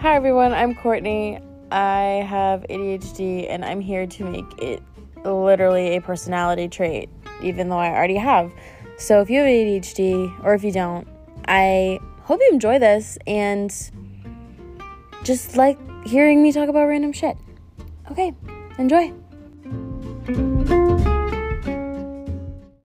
Hi everyone, I'm Courtney. I have ADHD and I'm here to make it literally a personality trait, even though I already have. So if you have ADHD or if you don't, I hope you enjoy this and just like hearing me talk about random shit. Okay, enjoy.